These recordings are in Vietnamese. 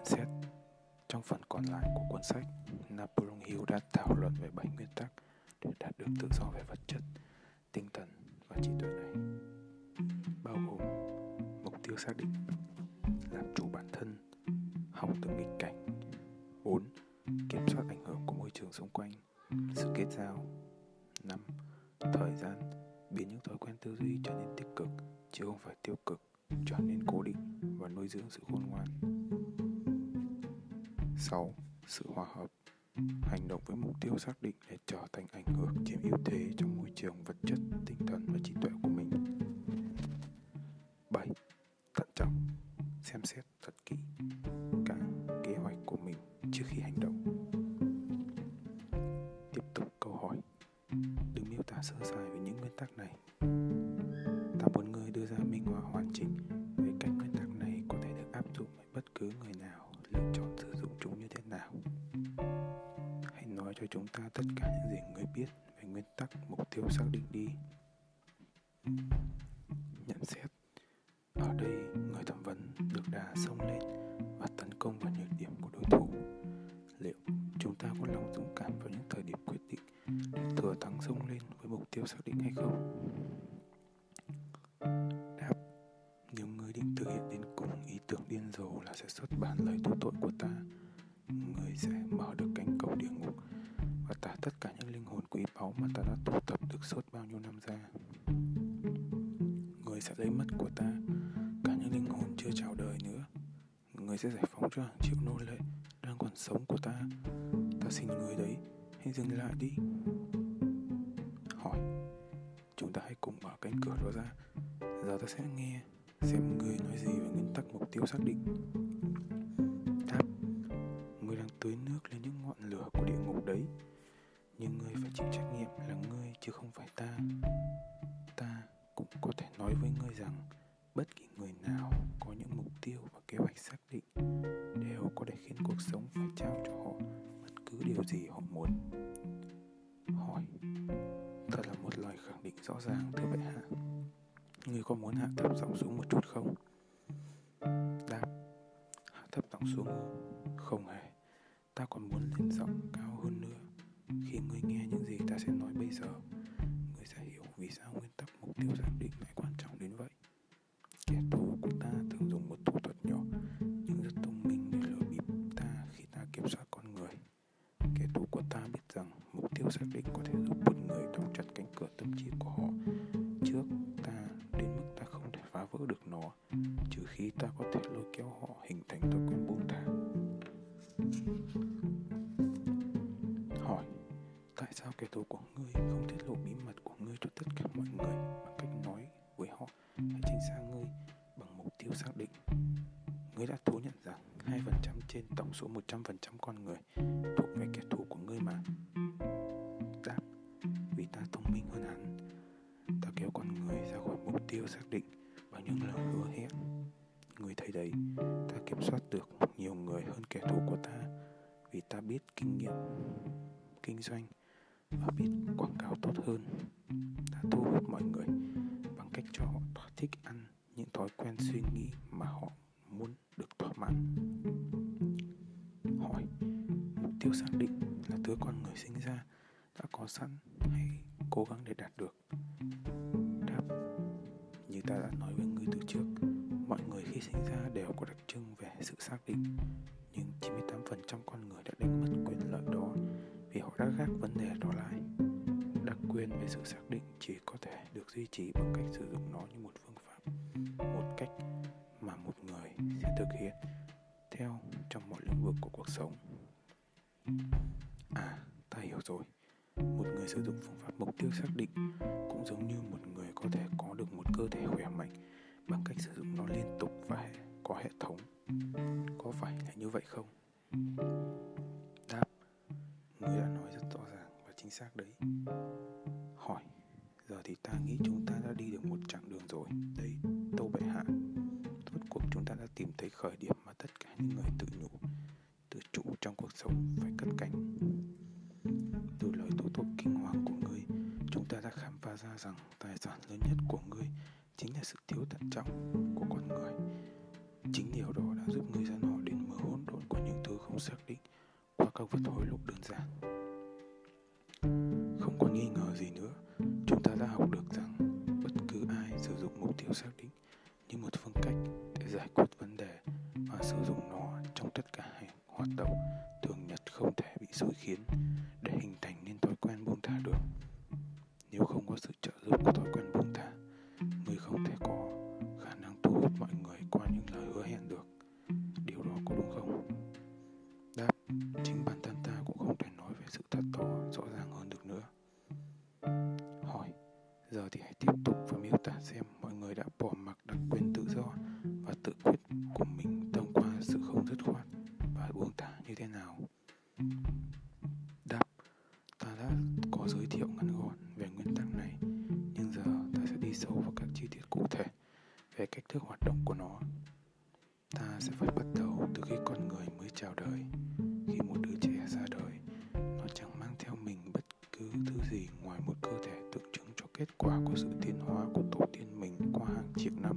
nhận xét trong phần còn lại của cuốn sách, napoleon hill đã thảo luận về bảy nguyên tắc để đạt được tự do về vật chất, tinh thần và trí tuệ này, bao gồm mục tiêu xác định, làm chủ bản thân, học từ nghịch cảnh 4. Kiểm soát ảnh hưởng của môi trường xung quanh, Sự kết giao 5. Thời gian, Biến những thói quen tư duy trở nên tích cực, Chứ không phải tiêu cực, Trở nên cố định và nuôi dưỡng sự khôn ngoan sau Sự hòa hợp Hành động với mục tiêu xác định để trở thành ảnh hưởng chiếm ưu thế trong môi trường vật chất, tinh thần và trí tuệ. Tất cả những gì người biết về nguyên tắc, mục tiêu xác định đi. Nhận xét. Ở đây, người thẩm vấn được đà xông lên và tấn công vào nhược điểm của đối thủ. Cho hàng triệu nô lệ đang còn sống của ta. Ta xin người đấy, hãy dừng lại đi. Hỏi. Chúng ta hãy cùng mở cánh cửa đó ra. Giờ ta sẽ nghe xem người nói gì về nguyên tắc mục tiêu xác định. Đáp. Người đang tưới nước lên những ngọn lửa của địa ngục đấy. Nhưng người phải chịu trách nhiệm là ngươi chứ không phải ta. Ta cũng có thể nói với ngươi rằng, bất kỳ rõ ràng, thưa bệ hạ. Ngươi có muốn hạ thấp giọng xuống một chút không? Đáp, hạ thấp giọng xuống không hề. Ta còn muốn lên giọng cao hơn nữa. Khi ngươi nghe những gì ta sẽ nói bây giờ, ngươi sẽ hiểu vì sao nguyên tắc mục tiêu xác định lại quan trọng. Tôi cũng thành buông thả hỏi, tại sao kẻ thù của ngươi không tiết lộ bí mật của ngươi cho tất cả mọi người bằng cách nói với họ hãy tránh xa ngươi bằng mục tiêu xác định? Ngươi đã thú nhận rằng 2% trên tổng số 100% con người kinh doanh và biết quảng cáo tốt hơn, đã thu hút mọi người bằng cách cho họ thỏa thích ăn những thói quen suy nghĩ mà họ muốn được thỏa mãn. Hỏi, mục tiêu xác định là thứ con người sinh ra đã có sẵn hay cố gắng để đạt được? Đáp, như ta đã nói với ngươi từ trước, mọi người khi sinh ra đều có đặc trưng về sự xác định. Sự xác định chỉ có thể được duy trì bằng cách sử dụng nó như một phương pháp, một cách mà một người sẽ thực hiện theo trong mọi lĩnh vực của cuộc sống. À ta hiểu rồi. Một người sử dụng phương pháp mục tiêu xác định cũng giống như một người có thể có được một cơ thể khỏe cuộc sống phải cất cánh. Từ lời tố tội kinh hoàng của ngươi, chúng ta đã khám phá ra rằng tài sản lớn nhất của ngươi chính là sự thiếu thận trọng của con người. Chính điều đó đã giúp ngươi ra họ đến mớ hỗn độn của những thứ không xác định qua các vật hối lộ đơn giản. Không còn nghi ngờ gì nữa, chúng ta đã học được rằng bất cứ ai sử dụng mục tiêu xác định sẽ phải bắt đầu từ khi con người mới chào đời. Khi một đứa trẻ ra đời, nó chẳng mang theo mình bất cứ thứ gì ngoài một cơ thể tượng trưng cho kết quả của sự tiến hóa của tổ tiên mình qua hàng triệu năm.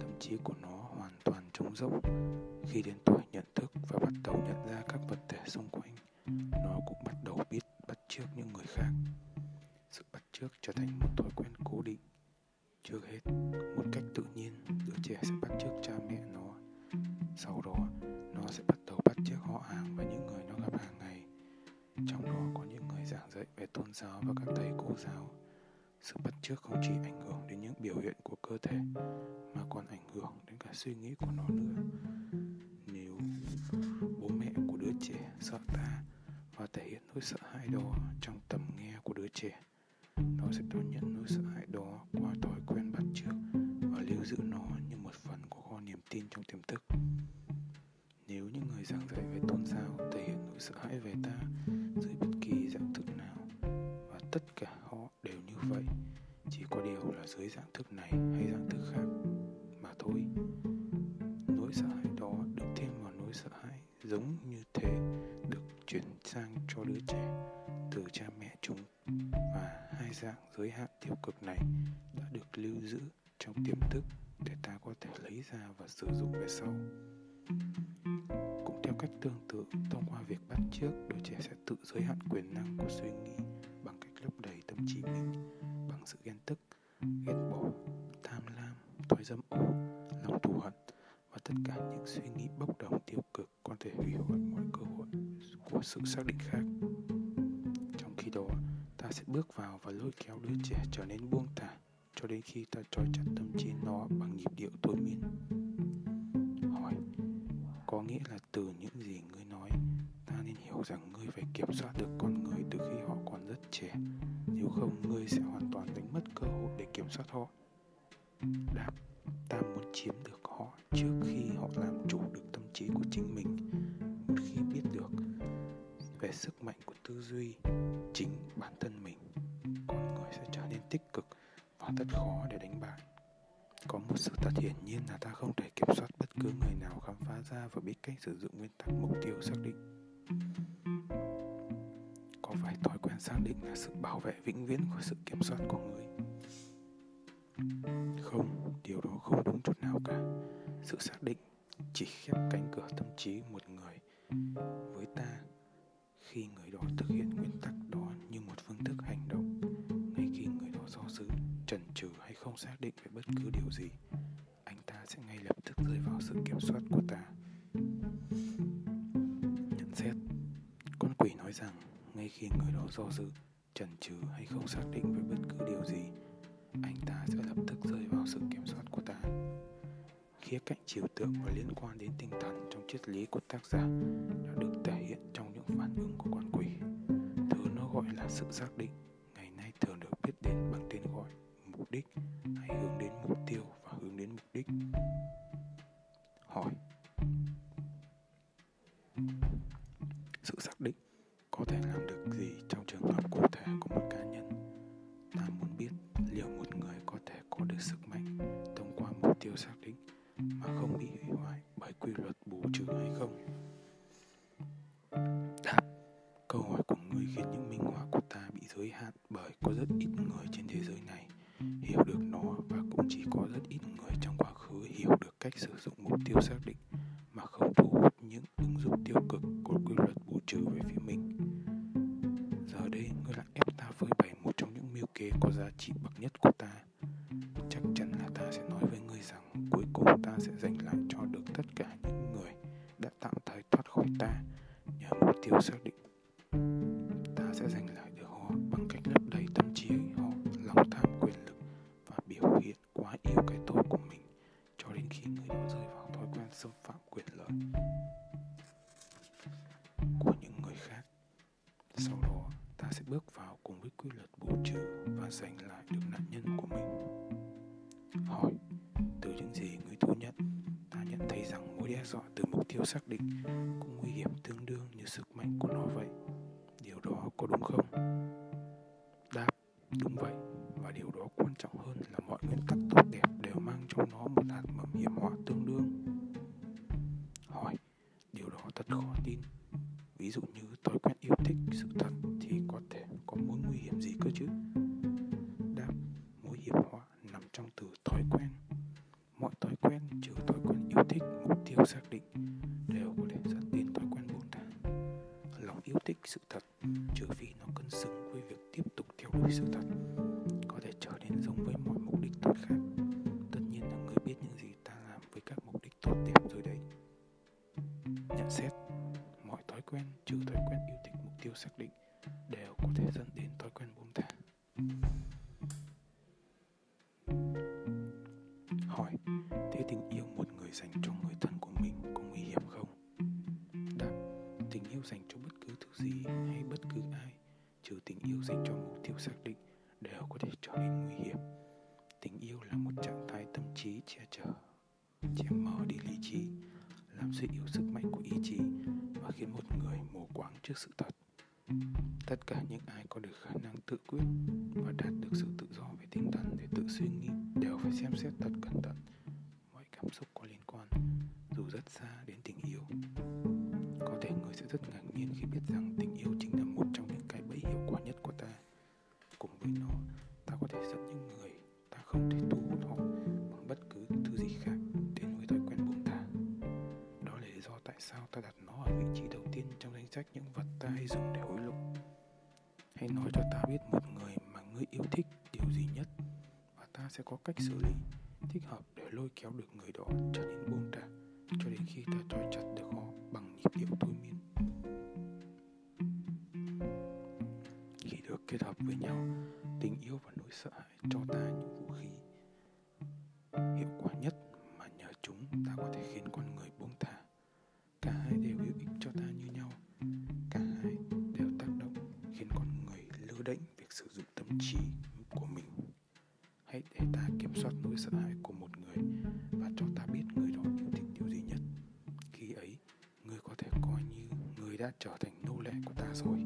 Tâm trí của nó hoàn toàn trống rỗng. Khi đến dạy về tôn giáo và các thầy cô giáo. Sự bắt chước không chỉ ảnh hưởng đến những biểu hiện của cơ thể mà còn ảnh hưởng đến cả suy nghĩ của nó nữa. Nếu bố mẹ của đứa trẻ sợ ta và thể hiện nỗi sợ hãi đó trong tầm nghe của đứa trẻ, nó sẽ đón nhận nỗi sợ hãi đó qua thói quen bắt chước và lưu giữ nó như một phần của kho niềm tin trong tiềm thức. Nếu những người giảng dạy về tôn giáo thể hiện nỗi sợ hãi về ta có điều là dưới dạng thức này hay dạng thức khác mà thôi. Nỗi sợ hãi đó được thêm vào nỗi sợ hãi giống như thế được chuyển sang cho đứa trẻ từ cha mẹ chúng và hai dạng giới hạn tiêu cực này đã được lưu giữ trong tiềm thức để ta có thể lấy ra và sử dụng về sau. Cũng theo cách tương tự, thông qua việc bắt chước, đứa trẻ sẽ tự giới hạn quyền năng của suy nghĩ bằng cách lấp đầy tâm trí mình sự ghen tức, ghét bỏ, tham lam, thói dâm ô, lòng thù hận và tất cả những suy nghĩ bốc đồng tiêu cực có thể hủy hoại mọi cơ hội của sự xác định khác. Trong khi đó, ta sẽ bước vào và lôi kéo đứa trẻ trở nên buông thả cho đến khi ta trói chặt tâm trí nó bằng nhịp điệu thôi miên. Hỏi, có nghĩa là từ những gì ngươi nói, ta nên hiểu rằng ngươi phải kiểm soát được con cơ hội để kiểm soát họ. Đáp, ta muốn chiếm được họ trước khi họ làm chủ được tâm trí của chính mình. Một khi biết được về sức mạnh của tư duy, chính bản thân mình, con người sẽ trở nên tích cực và rất khó để đánh bại. Có một sự thật hiển nhiên là ta không thể kiểm soát bất cứ người nào khám phá ra và biết cách sử dụng nguyên tắc mục tiêu xác định. Thói quen xác định là sự bảo vệ vĩnh viễn của sự kiểm soát của người? Không, điều đó không đúng chút nào cả. Sự xác định chỉ khép cánh cửa tâm trí một người với ta khi người đó thực hiện nguyên tắc đó như một phương thức hành động ngay khi người đó do dự chần chừ hay không xác định về bất cứ điều gì anh ta sẽ ngay lập tức rơi vào sự kiểm soát của ta nhận xét con quỷ nói rằng ngay khi người đó do dự, chần chừ hay không xác định về bất cứ điều gì, anh ta sẽ lập tức rơi vào sự kiểm soát của ta. Khía cạnh chiều tượng và liên quan đến tinh thần trong triết lý của tác giả đã được thể hiện trong những phản ứng của con quỷ. Thứ nó gọi là sự xác định, ngày nay thường được biết đến bằng tên gọi mục đích hay hướng đến mục tiêu và hướng đến mục đích. Hỏi. Sự xác định có thể làm được gì trong trường hợp cụ thể của một có giá trị bậc nhất của ta. Chắc chắn là ta sẽ nói với ngươi rằng cuối cùng ta sẽ giành lại cho được tất cả những người đã tạm thời thoát khỏi ta nhờ mục tiêu xác định. Rằng mối đe dọa từ mục tiêu xác định cũng nguy hiểm tương đương như sức mạnh của nó vậy. Điều đó có đúng không? Đáp, đúng vậy. Và điều đó quan trọng hơn là mọi nguyên tắc tốt đẹp đều mang trong nó một hạt mầm hiểm họa tương đương. Hỏi, điều đó thật khó tin. Ví dụ như thói quen yêu thích sự thật trừ vì nó cân xứng với việc tiếp tục theo đuổi sự thật. Một trạng thái tâm trí che chở, che mờ đi lý trí, làm suy yếu sức mạnh của ý chí và khiến một người mù quáng trước sự thật. Tất cả những ai có được khả năng tự quyết và đạt được sự tự do về tinh thần để tự suy nghĩ đều phải xem xét thật cẩn thận mọi cảm xúc có liên quan dù rất xa đến tình yêu. Có thể người sẽ rất ngạc nhiên khi biết rằng tình yêu chính nó ở vị trí đầu tiên trong danh sách những vật ta hay dùng để hối lộ. Hãy nói cho ta biết một người mà ngươi yêu thích điều gì nhất và ta sẽ có cách xử lý thích hợp để lôi kéo được người đó trở nên buông thả cho đến khi ta trói chặt được họ bằng nhịp điệu thôi miên. Khi được kết hợp với nhau, tình yêu và nỗi sợ hãi cho ta những trí của mình. Hãy để ta kiểm soát nỗi sợ hãi của một người và cho ta biết người đó yêu thích điều gì nhất. Khi ấy, người có thể coi như người đã trở thành nô lệ của ta rồi.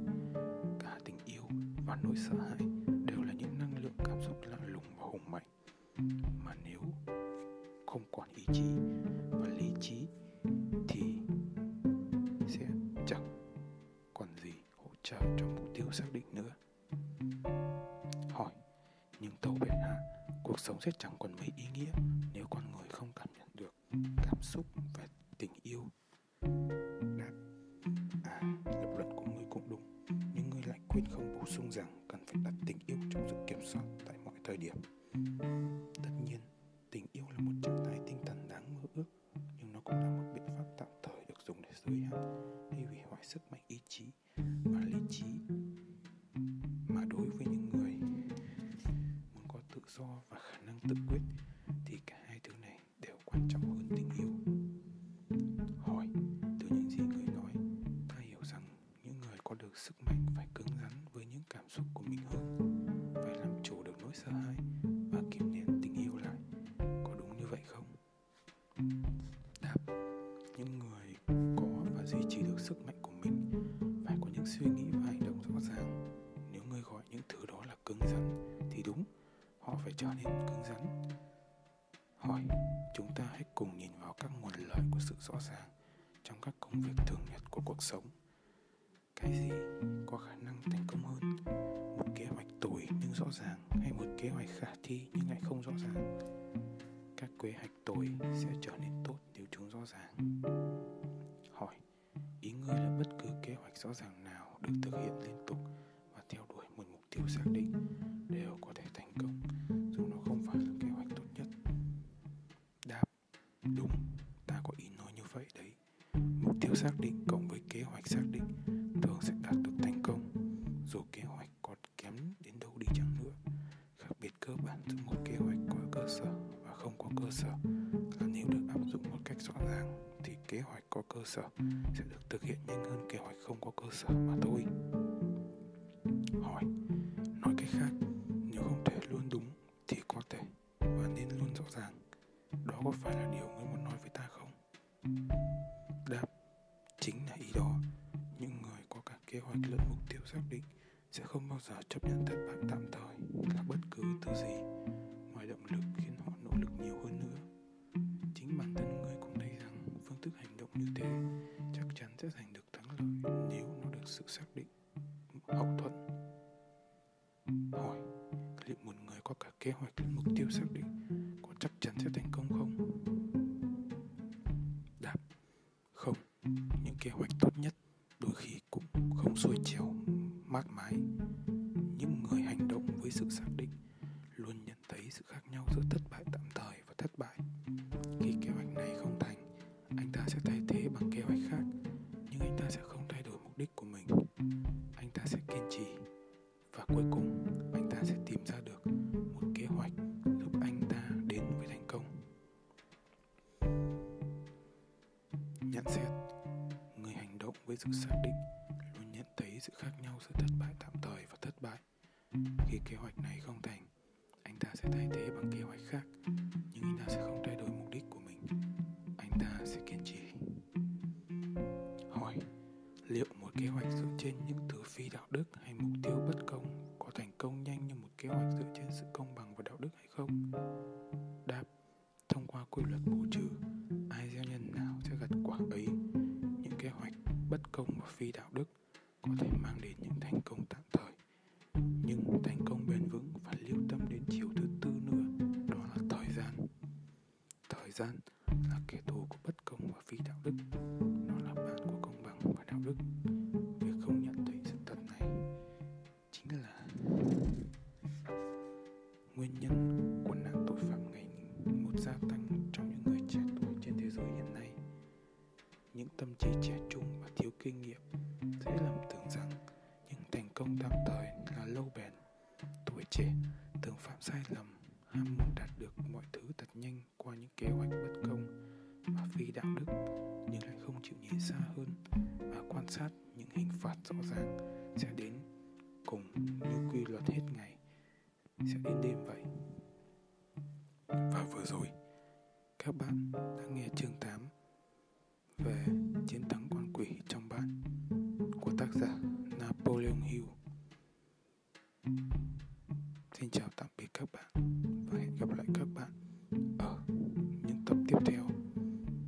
Cả tình yêu và nỗi sợ hãi đều là những năng lượng cảm xúc lạ lùng và hùng mạnh. Mà nếu không còn ý chí sẽ chẳng còn mấy ý nghĩa nếu con người không cảm nhận được cảm xúc và tình yêu. Đáp, à, lập luận của người cũng đúng, nhưng người lại quyết không bổ sung rằng cần phải đặt tình yêu trong sự kiểm soát tại mọi thời điểm. Có được sức mạnh phải cứng rắn với những cảm xúc của mình hơn, phải làm chủ được nỗi sợ hãi và kiềm nén tình yêu lại. Có đúng như vậy không? Đáp, những người có và duy trì được sức mạnh của mình phải có những suy nghĩ và hành động rõ ràng. Nếu người gọi những thứ đó là cứng rắn thì đúng, họ phải trở nên cứng rắn. Hỏi, chúng ta hãy cùng nhìn vào các nguồn lợi của sự rõ ràng trong các công việc thường nhật của cuộc sống. Không rõ ràng. Các kế hoạch tồi sẽ trở nên tốt nếu chúng rõ ràng. Hỏi, ý ngươi là bất cứ kế hoạch rõ ràng nào được thực hiện liên có cơ sở, sẽ được thực hiện nhanh hơn kế hoạch không có cơ sở mà thôi. Hỏi, nói cách khác, nếu không thể luôn đúng thì có thể và nên luôn rõ ràng, đó có phải là điều người muốn nói với ta không? Đáp, chính là ý đó. Những người có cả kế hoạch lẫn mục tiêu xác định sẽ không bao giờ chấp nhận thất bại tạm thời. Hỏi, liệu một người có cả kế hoạch lẫn mục tiêu xác định có chắc chắn sẽ thành công không? Đáp, không. Những kế hoạch tốt nhất đôi khi cũng không xuôi chiều. Nhận xét. Người hành động với sự xác định, luôn nhận thấy sự khác nhau giữa thất bại tạm thời và thất bại. Khi kế hoạch này không thành, anh ta sẽ thay thế bằng kế hoạch khác, nhưng anh ta sẽ không thay đổi mục đích của mình. Anh ta sẽ kiên trì đạo đức, có thể mang đến những thành công tạm thời. Nhưng thành công bền vững phải lưu tâm đến chiều thứ tư nữa, đó là thời gian. Thời gian là kẻ thù của bất công và phi đạo đức. Sai lầm. Ham muốn đạt được mọi thứ thật nhanh.